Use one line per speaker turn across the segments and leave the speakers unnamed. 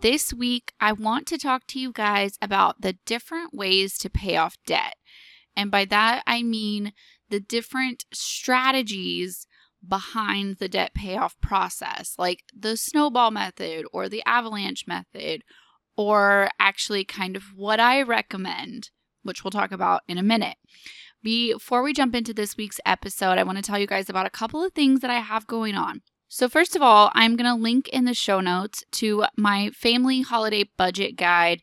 This week, I want to talk to you guys about the different ways to pay off debt. And by that, I mean the different strategies behind the debt payoff process, like the snowball method or the avalanche method, or actually kind of what I recommend, which we'll talk about in a minute. Before we jump into this week's episode, I want to tell you guys about a couple of things that I have going on. So, first of all, I'm going to link in the show notes to my family holiday budget guide.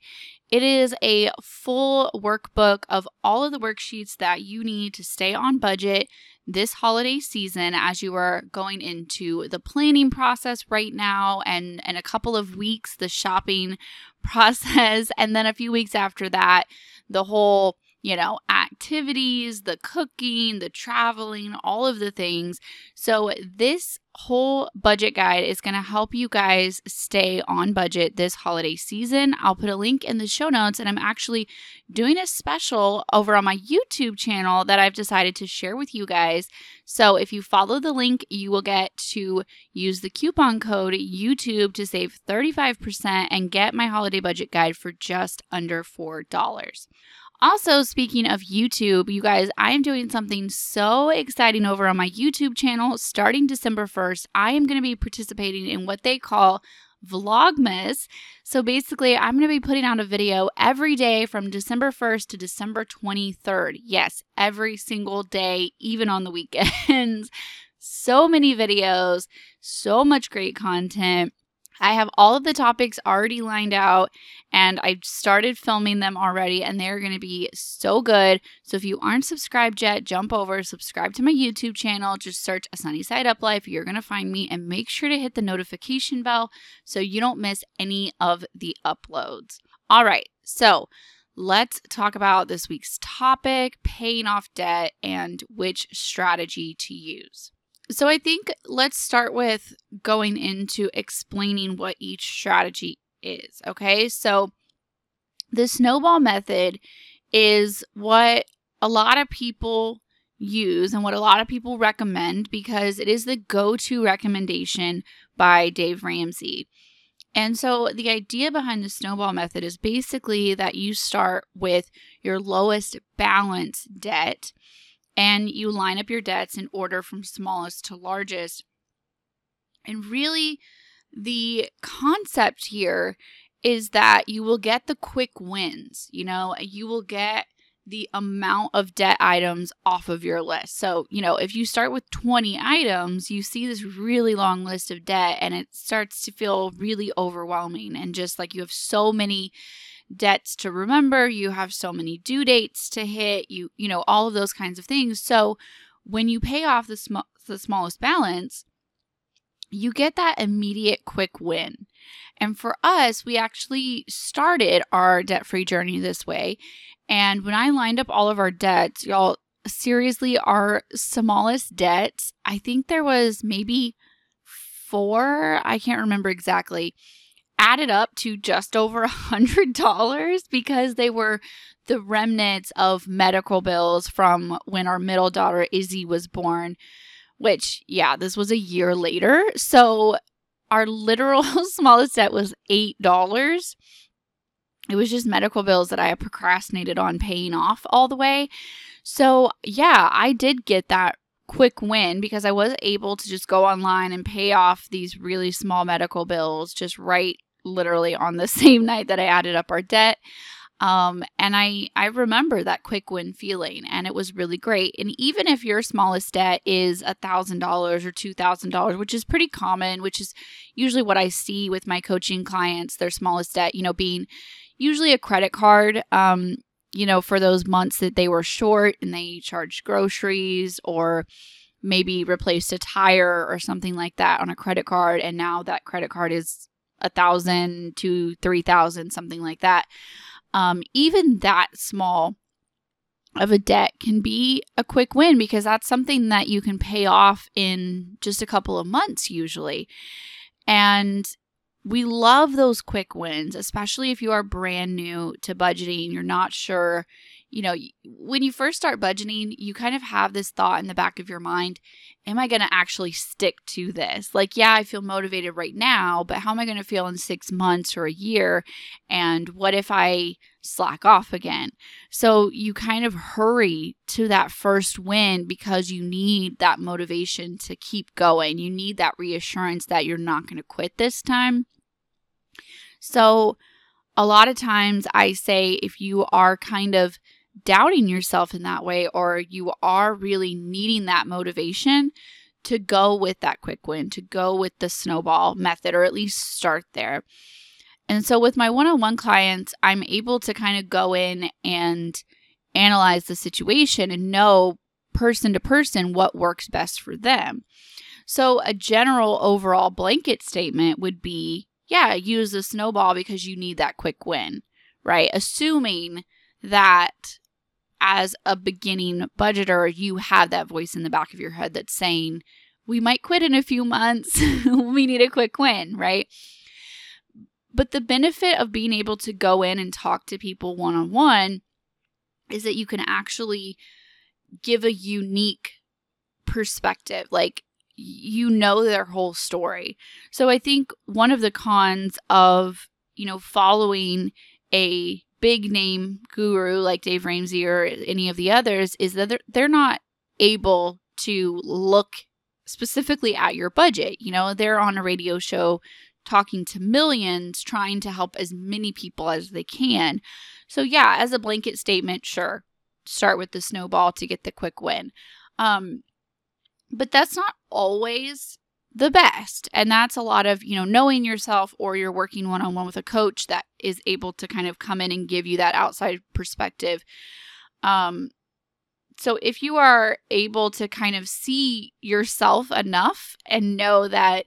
It is a full workbook of all of the worksheets that you need to stay on budget this holiday season as you are going into the planning process right now and in a couple of weeks the shopping process and then a few weeks after that the whole you know, activities, the cooking, the traveling, all of the things. So, this whole budget guide is going to help you guys stay on budget this holiday season. I'll put a link in the show notes, and I'm actually doing a special over on my YouTube channel that I've decided to share with you guys. So, if you follow the link, you will get to use the coupon code YouTube to save 35% and get my holiday budget guide for just under $4. Also, speaking of YouTube, you guys, I am doing something so exciting over on my YouTube channel starting December 1st. I am going to be participating in what they call Vlogmas. So basically, I'm going to be putting out a video every day from December 1st to December 23rd. Yes, every single day, even on the weekends. so many videos, so much great content. I have all of the topics already lined out and I've started filming them already and they're going to be so good. So if you aren't subscribed yet, jump over, subscribe to my YouTube channel, just search A Sunny Side Up Life. You're going to find me and make sure to hit the notification bell so you don't miss any of the uploads. All right. So, let's talk about this week's topic, paying off debt and which strategy to use. So I think let's start with going into explaining what each strategy is. Okay. So the snowball method is what a lot of people use and what a lot of people recommend because it is the go to recommendation by Dave Ramsey. And so the idea behind the snowball method is basically that you start with your lowest balance debt and you line up your debts in order from smallest to largest. And really, the concept here is that you will get the quick wins. You know, you will get the amount of debt items off of your list. So, you know, if you start with 20 items, you see this really long list of debt and it starts to feel really overwhelming and just like you have so many debts to remember, you have so many due dates to hit, you you know, all of those kinds of things. So when you pay off the small the smallest balance, you get that immediate quick win. And for us, we actually started our debt-free journey this way. And when I lined up all of our debts, y'all seriously our smallest debts, I think there was maybe 4, I can't remember exactly added up to just over a hundred dollars because they were the remnants of medical bills from when our middle daughter Izzy was born, which, yeah, this was a year later. So our literal smallest debt was $8. It was just medical bills that I procrastinated on paying off all the way. So, yeah, I did get that quick win because I was able to just go online and pay off these really small medical bills just right literally on the same night that I added up our debt. Um, and I I remember that quick win feeling, and it was really great. And even if your smallest debt is a thousand dollars or two thousand dollars, which is pretty common, which is usually what I see with my coaching clients, their smallest debt, you know, being usually a credit card. Um, you know, for those months that they were short and they charged groceries or maybe replaced a tire or something like that on a credit card, and now that credit card is a thousand to three thousand, something like that. um, even that small of a debt can be a quick win because that's something that you can pay off in just a couple of months usually. And we love those quick wins, especially if you are brand new to budgeting. You're not sure, you know, when you first start budgeting, you kind of have this thought in the back of your mind Am I going to actually stick to this? Like, yeah, I feel motivated right now, but how am I going to feel in six months or a year? And what if I slack off again? So you kind of hurry to that first win because you need that motivation to keep going. You need that reassurance that you're not going to quit this time. So, a lot of times I say if you are kind of doubting yourself in that way or you are really needing that motivation to go with that quick win, to go with the snowball method, or at least start there. And so with my one on one clients, I'm able to kind of go in and analyze the situation and know person to person what works best for them. So, a general overall blanket statement would be yeah, use the snowball because you need that quick win, right? Assuming that as a beginning budgeter, you have that voice in the back of your head that's saying, we might quit in a few months. we need a quick win, right? But the benefit of being able to go in and talk to people one on one is that you can actually give a unique perspective. Like, you know their whole story. So I think one of the cons of, you know, following a big name guru like Dave Ramsey or any of the others is that they're, they're not able to look specifically at your budget. You know, they're on a radio show talking to millions, trying to help as many people as they can. So, yeah, as a blanket statement, sure, start with the snowball to get the quick win. Um, but that's not always the best. And that's a lot of, you know, knowing yourself or you're working one on one with a coach that is able to kind of come in and give you that outside perspective. Um, so if you are able to kind of see yourself enough and know that,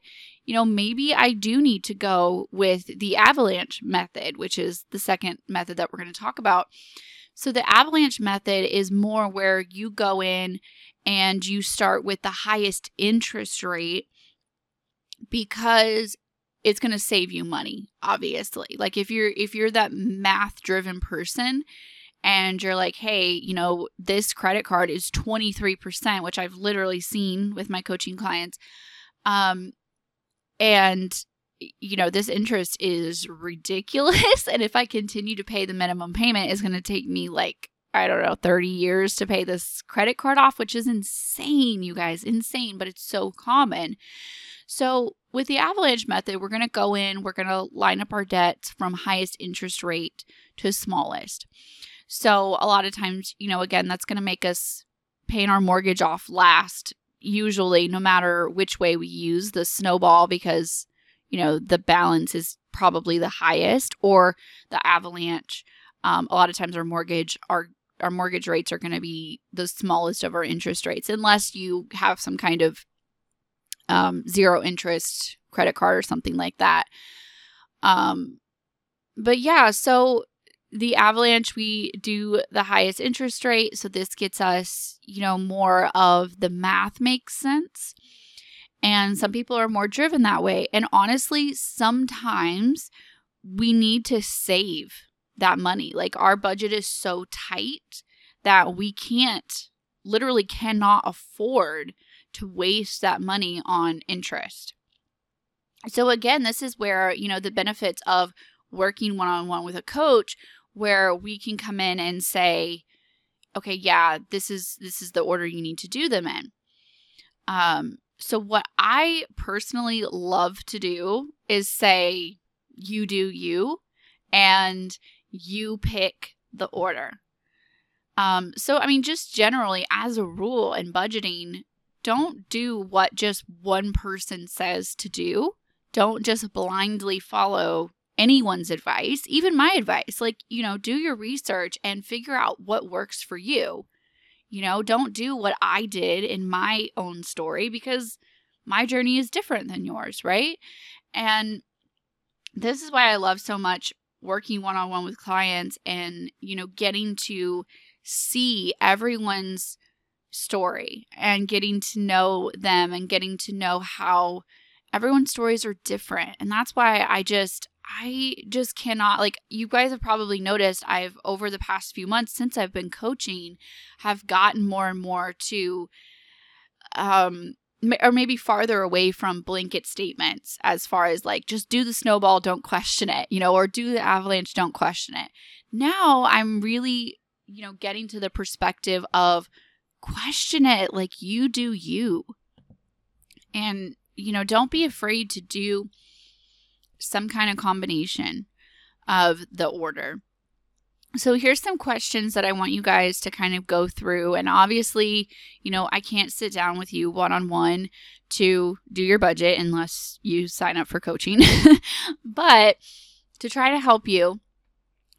you know, maybe I do need to go with the avalanche method, which is the second method that we're going to talk about. So the avalanche method is more where you go in and you start with the highest interest rate because it's going to save you money obviously like if you're if you're that math driven person and you're like hey you know this credit card is 23% which i've literally seen with my coaching clients um and you know this interest is ridiculous and if i continue to pay the minimum payment it's going to take me like I don't know, 30 years to pay this credit card off, which is insane, you guys, insane, but it's so common. So, with the avalanche method, we're going to go in, we're going to line up our debts from highest interest rate to smallest. So, a lot of times, you know, again, that's going to make us paying our mortgage off last, usually, no matter which way we use the snowball, because, you know, the balance is probably the highest, or the avalanche. Um, a lot of times, our mortgage, our our mortgage rates are going to be the smallest of our interest rates unless you have some kind of um, zero interest credit card or something like that. Um, but yeah, so the avalanche, we do the highest interest rate. So this gets us, you know, more of the math makes sense. And some people are more driven that way. And honestly, sometimes we need to save that money. Like our budget is so tight that we can't, literally cannot afford to waste that money on interest. So again, this is where, you know, the benefits of working one-on-one with a coach where we can come in and say, okay, yeah, this is this is the order you need to do them in. Um so what I personally love to do is say you do you and you pick the order. Um, so, I mean, just generally, as a rule in budgeting, don't do what just one person says to do. Don't just blindly follow anyone's advice, even my advice. Like, you know, do your research and figure out what works for you. You know, don't do what I did in my own story because my journey is different than yours, right? And this is why I love so much working one on one with clients and, you know, getting to see everyone's story and getting to know them and getting to know how everyone's stories are different. And that's why I just, I just cannot like you guys have probably noticed I've over the past few months since I've been coaching have gotten more and more to um or maybe farther away from blanket statements as far as like just do the snowball don't question it you know or do the avalanche don't question it. Now i'm really you know getting to the perspective of question it like you do you. And you know don't be afraid to do some kind of combination of the order so here's some questions that I want you guys to kind of go through. And obviously, you know, I can't sit down with you one on one to do your budget unless you sign up for coaching. but to try to help you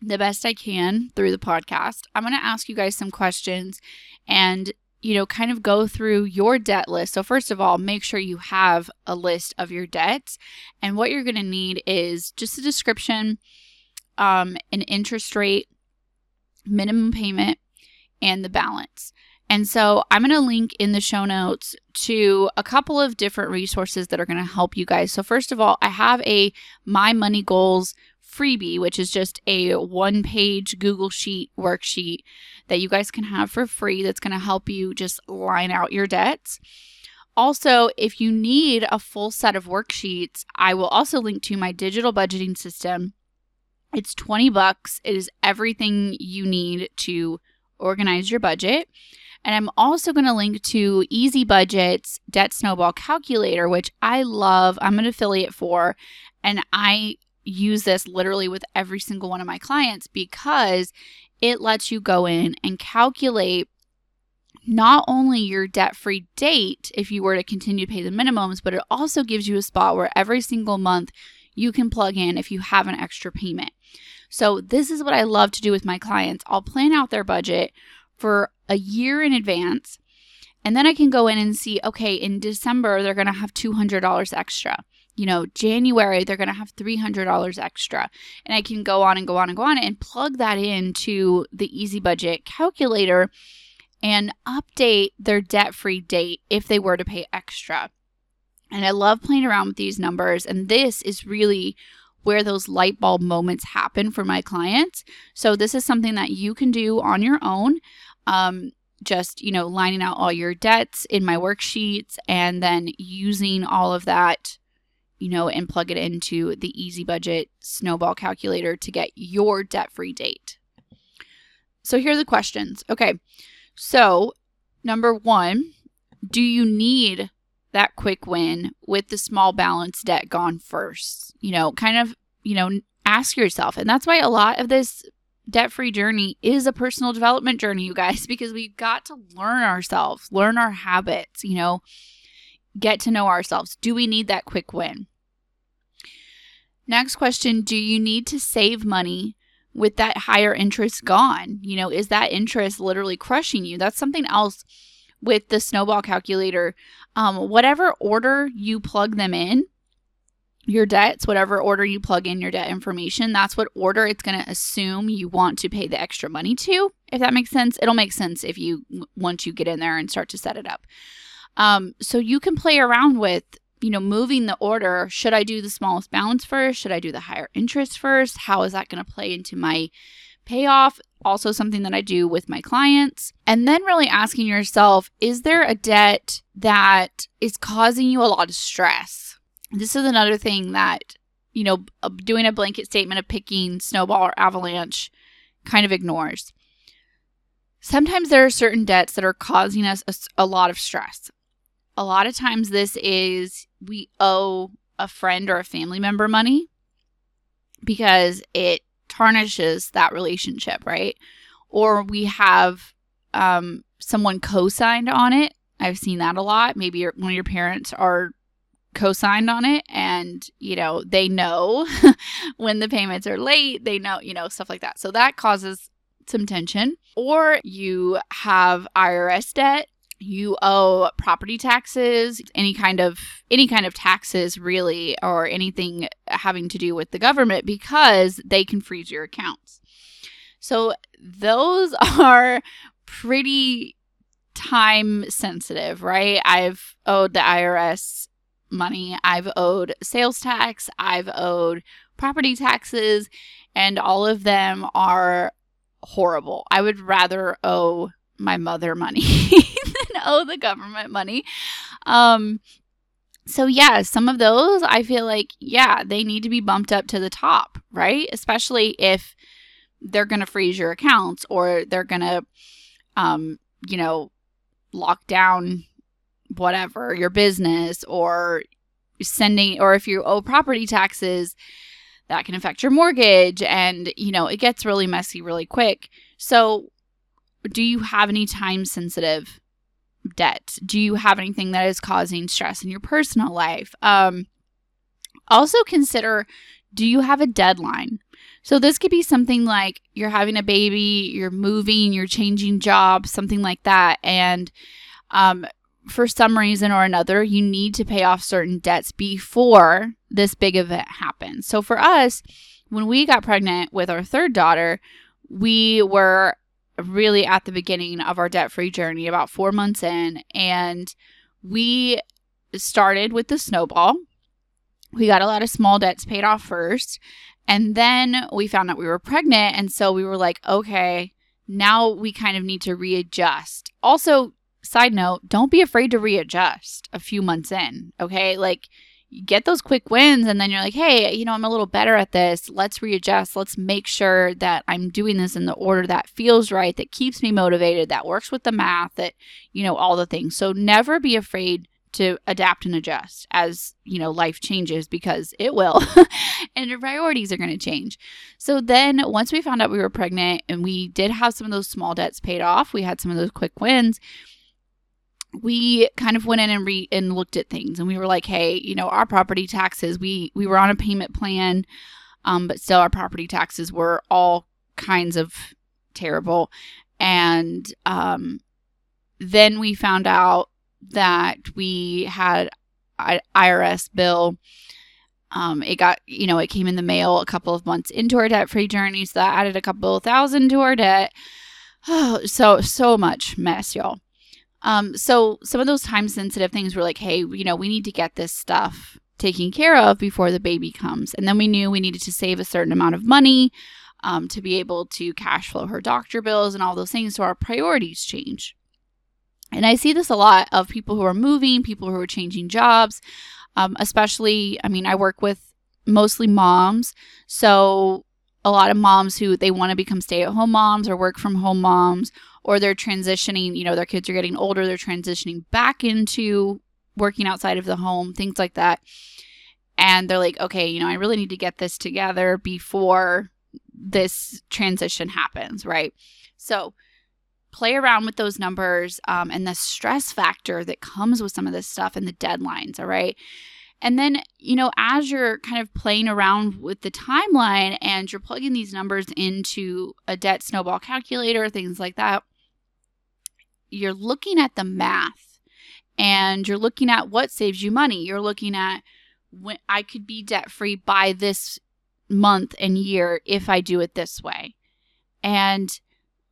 the best I can through the podcast, I'm going to ask you guys some questions and you know, kind of go through your debt list. So, first of all, make sure you have a list of your debts. And what you're going to need is just a description, um, an interest rate, minimum payment, and the balance. And so I'm going to link in the show notes to a couple of different resources that are going to help you guys. So, first of all, I have a My Money Goals freebie, which is just a one page Google Sheet worksheet that you guys can have for free that's going to help you just line out your debts. Also, if you need a full set of worksheets, I will also link to my digital budgeting system it's 20 bucks. It is everything you need to organize your budget. And I'm also going to link to Easy Budget's Debt Snowball Calculator, which I love. I'm an affiliate for, and I use this literally with every single one of my clients because it lets you go in and calculate not only your debt free date if you were to continue to pay the minimums, but it also gives you a spot where every single month you can plug in if you have an extra payment. So, this is what I love to do with my clients. I'll plan out their budget for a year in advance, and then I can go in and see okay, in December, they're going to have $200 extra. You know, January, they're going to have $300 extra. And I can go on and go on and go on and plug that into the Easy Budget calculator and update their debt free date if they were to pay extra. And I love playing around with these numbers. And this is really where those light bulb moments happen for my clients. So this is something that you can do on your own. Um, just, you know, lining out all your debts in my worksheets and then using all of that, you know, and plug it into the easy budget snowball calculator to get your debt free date. So here are the questions. Okay. So, number one, do you need that quick win with the small balance debt gone first. You know, kind of, you know, ask yourself. And that's why a lot of this debt free journey is a personal development journey, you guys, because we've got to learn ourselves, learn our habits, you know, get to know ourselves. Do we need that quick win? Next question Do you need to save money with that higher interest gone? You know, is that interest literally crushing you? That's something else with the snowball calculator, um, whatever order you plug them in, your debts, whatever order you plug in your debt information, that's what order it's going to assume you want to pay the extra money to. If that makes sense, it'll make sense if you once you get in there and start to set it up. Um, so you can play around with, you know, moving the order. Should I do the smallest balance first? Should I do the higher interest first? How is that going to play into my payoff? also something that I do with my clients. And then really asking yourself, is there a debt that is causing you a lot of stress? This is another thing that, you know, doing a blanket statement of picking snowball or avalanche kind of ignores. Sometimes there are certain debts that are causing us a, a lot of stress. A lot of times, this is we owe a friend or a family member money because it tarnishes that relationship, right? Or we have um, someone co signed on it. I've seen that a lot. Maybe one of your parents are co signed on it and, you know, they know when the payments are late, they know, you know, stuff like that. So that causes some tension. Or you have IRS debt you owe property taxes any kind of any kind of taxes really or anything having to do with the government because they can freeze your accounts. So those are pretty time sensitive right? I've owed the irs money. I've owed sales tax. I've owed property taxes. And all of them are horrible. I would rather owe my mother money owe the government money. Um, so yeah, some of those I feel like yeah, they need to be bumped up to the top, right? Especially if they're going to freeze your accounts or they're going to um, you know, lock down whatever, your business or sending or if you owe property taxes, that can affect your mortgage and you know, it gets really messy really quick. So do you have any time sensitive debt? Do you have anything that is causing stress in your personal life? Um, also consider do you have a deadline? So this could be something like you're having a baby, you're moving, you're changing jobs, something like that, and um, for some reason or another, you need to pay off certain debts before this big event happens. So for us, when we got pregnant with our third daughter, we were really at the beginning of our debt free journey, about four months in, and we started with the snowball. We got a lot of small debts paid off first. And then we found out we were pregnant. And so we were like, okay, now we kind of need to readjust. Also, side note, don't be afraid to readjust a few months in. Okay. Like, get those quick wins and then you're like hey you know i'm a little better at this. Let's readjust. Let's make sure that i'm doing this in the order that feels right that keeps me motivated that works with the math that you know all the things. So never be afraid to adapt and adjust as you know life changes because it will and your priorities are going to change. So then once we found out we were pregnant and we did have some of those small debts paid off we had some of those quick wins we kind of went in and re and looked at things and we were like hey you know our property taxes we we were on a payment plan um but still our property taxes were all kinds of terrible and um then we found out that we had an IRS bill um, it got, you know, it came in the mail a couple of months into our debt free journey. So that added a couple of thousand to our debt. Oh, so, so much mess, y'all. Um, so some of those time sensitive things were like, hey, you know, we need to get this stuff taken care of before the baby comes. And then we knew we needed to save a certain amount of money um, to be able to cash flow her doctor bills and all those things. So our priorities change. And I see this a lot of people who are moving, people who are changing jobs, um, especially, I mean, I work with mostly moms. So a lot of moms who they want to become stay at home moms or work from home moms or they're transitioning, you know, their kids are getting older, they're transitioning back into working outside of the home, things like that. And they're like, okay, you know, I really need to get this together before this transition happens, right? So play around with those numbers um, and the stress factor that comes with some of this stuff and the deadlines, all right? And then, you know, as you're kind of playing around with the timeline and you're plugging these numbers into a debt snowball calculator, things like that, you're looking at the math and you're looking at what saves you money. You're looking at when I could be debt free by this month and year if I do it this way. And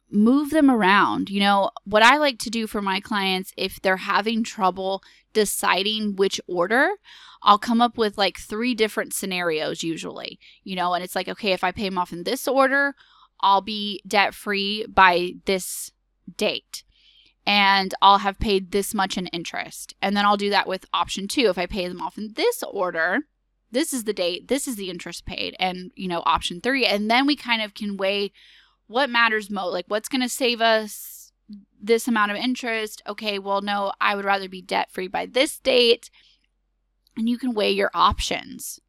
move them around. You know, what I like to do for my clients if they're having trouble deciding which order, I'll come up with like three different scenarios usually. You know, and it's like, okay, if I pay them off in this order, I'll be debt free by this date and I'll have paid this much in interest. And then I'll do that with option two. If I pay them off in this order, this is the date, this is the interest paid, and you know, option three. And then we kind of can weigh what matters most, like what's going to save us this amount of interest. Okay, well, no, I would rather be debt free by this date. And you can weigh your options.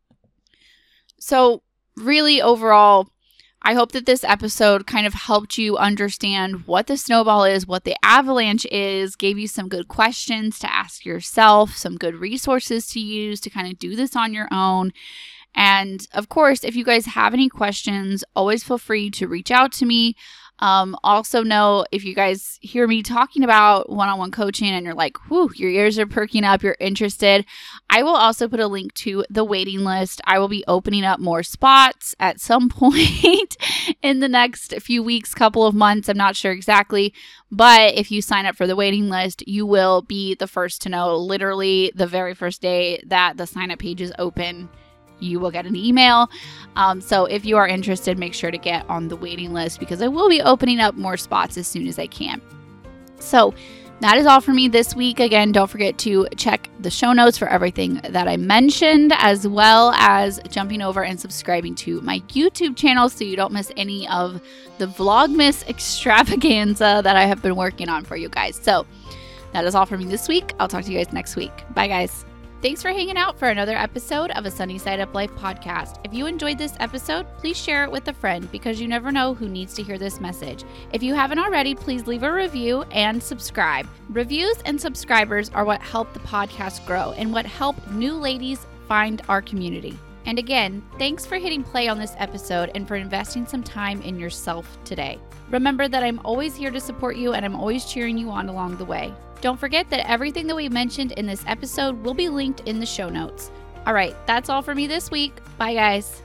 So, really, overall, I hope that this episode kind of helped you understand what the snowball is, what the avalanche is, gave you some good questions to ask yourself, some good resources to use to kind of do this on your own. And of course, if you guys have any questions, always feel free to reach out to me. Um, also, know if you guys hear me talking about one on one coaching and you're like, whew, your ears are perking up, you're interested, I will also put a link to the waiting list. I will be opening up more spots at some point in the next few weeks, couple of months. I'm not sure exactly. But if you sign up for the waiting list, you will be the first to know literally the very first day that the sign up page is open you will get an email. Um, so if you are interested, make sure to get on the waiting list because I will be opening up more spots as soon as I can. So that is all for me this week. Again, don't forget to check the show notes for everything that I mentioned, as well as jumping over and subscribing to my YouTube channel so you don't miss any of the Vlogmas extravaganza that I have been working on for you guys. So that is all for me this week. I'll talk to you guys next week. Bye, guys. Thanks for hanging out for another episode of a Sunny Side Up Life podcast. If you enjoyed this episode, please share it with a friend because you never know who needs to hear this message. If you haven't already, please leave a review and subscribe. Reviews and subscribers are what help the podcast grow and what help new ladies find our community. And again, thanks for hitting play on this episode and for investing some time in yourself today. Remember that I'm always here to support you and I'm always cheering you on along the way. Don't forget that everything that we mentioned in this episode will be linked in the show notes. All right, that's all for me this week. Bye, guys.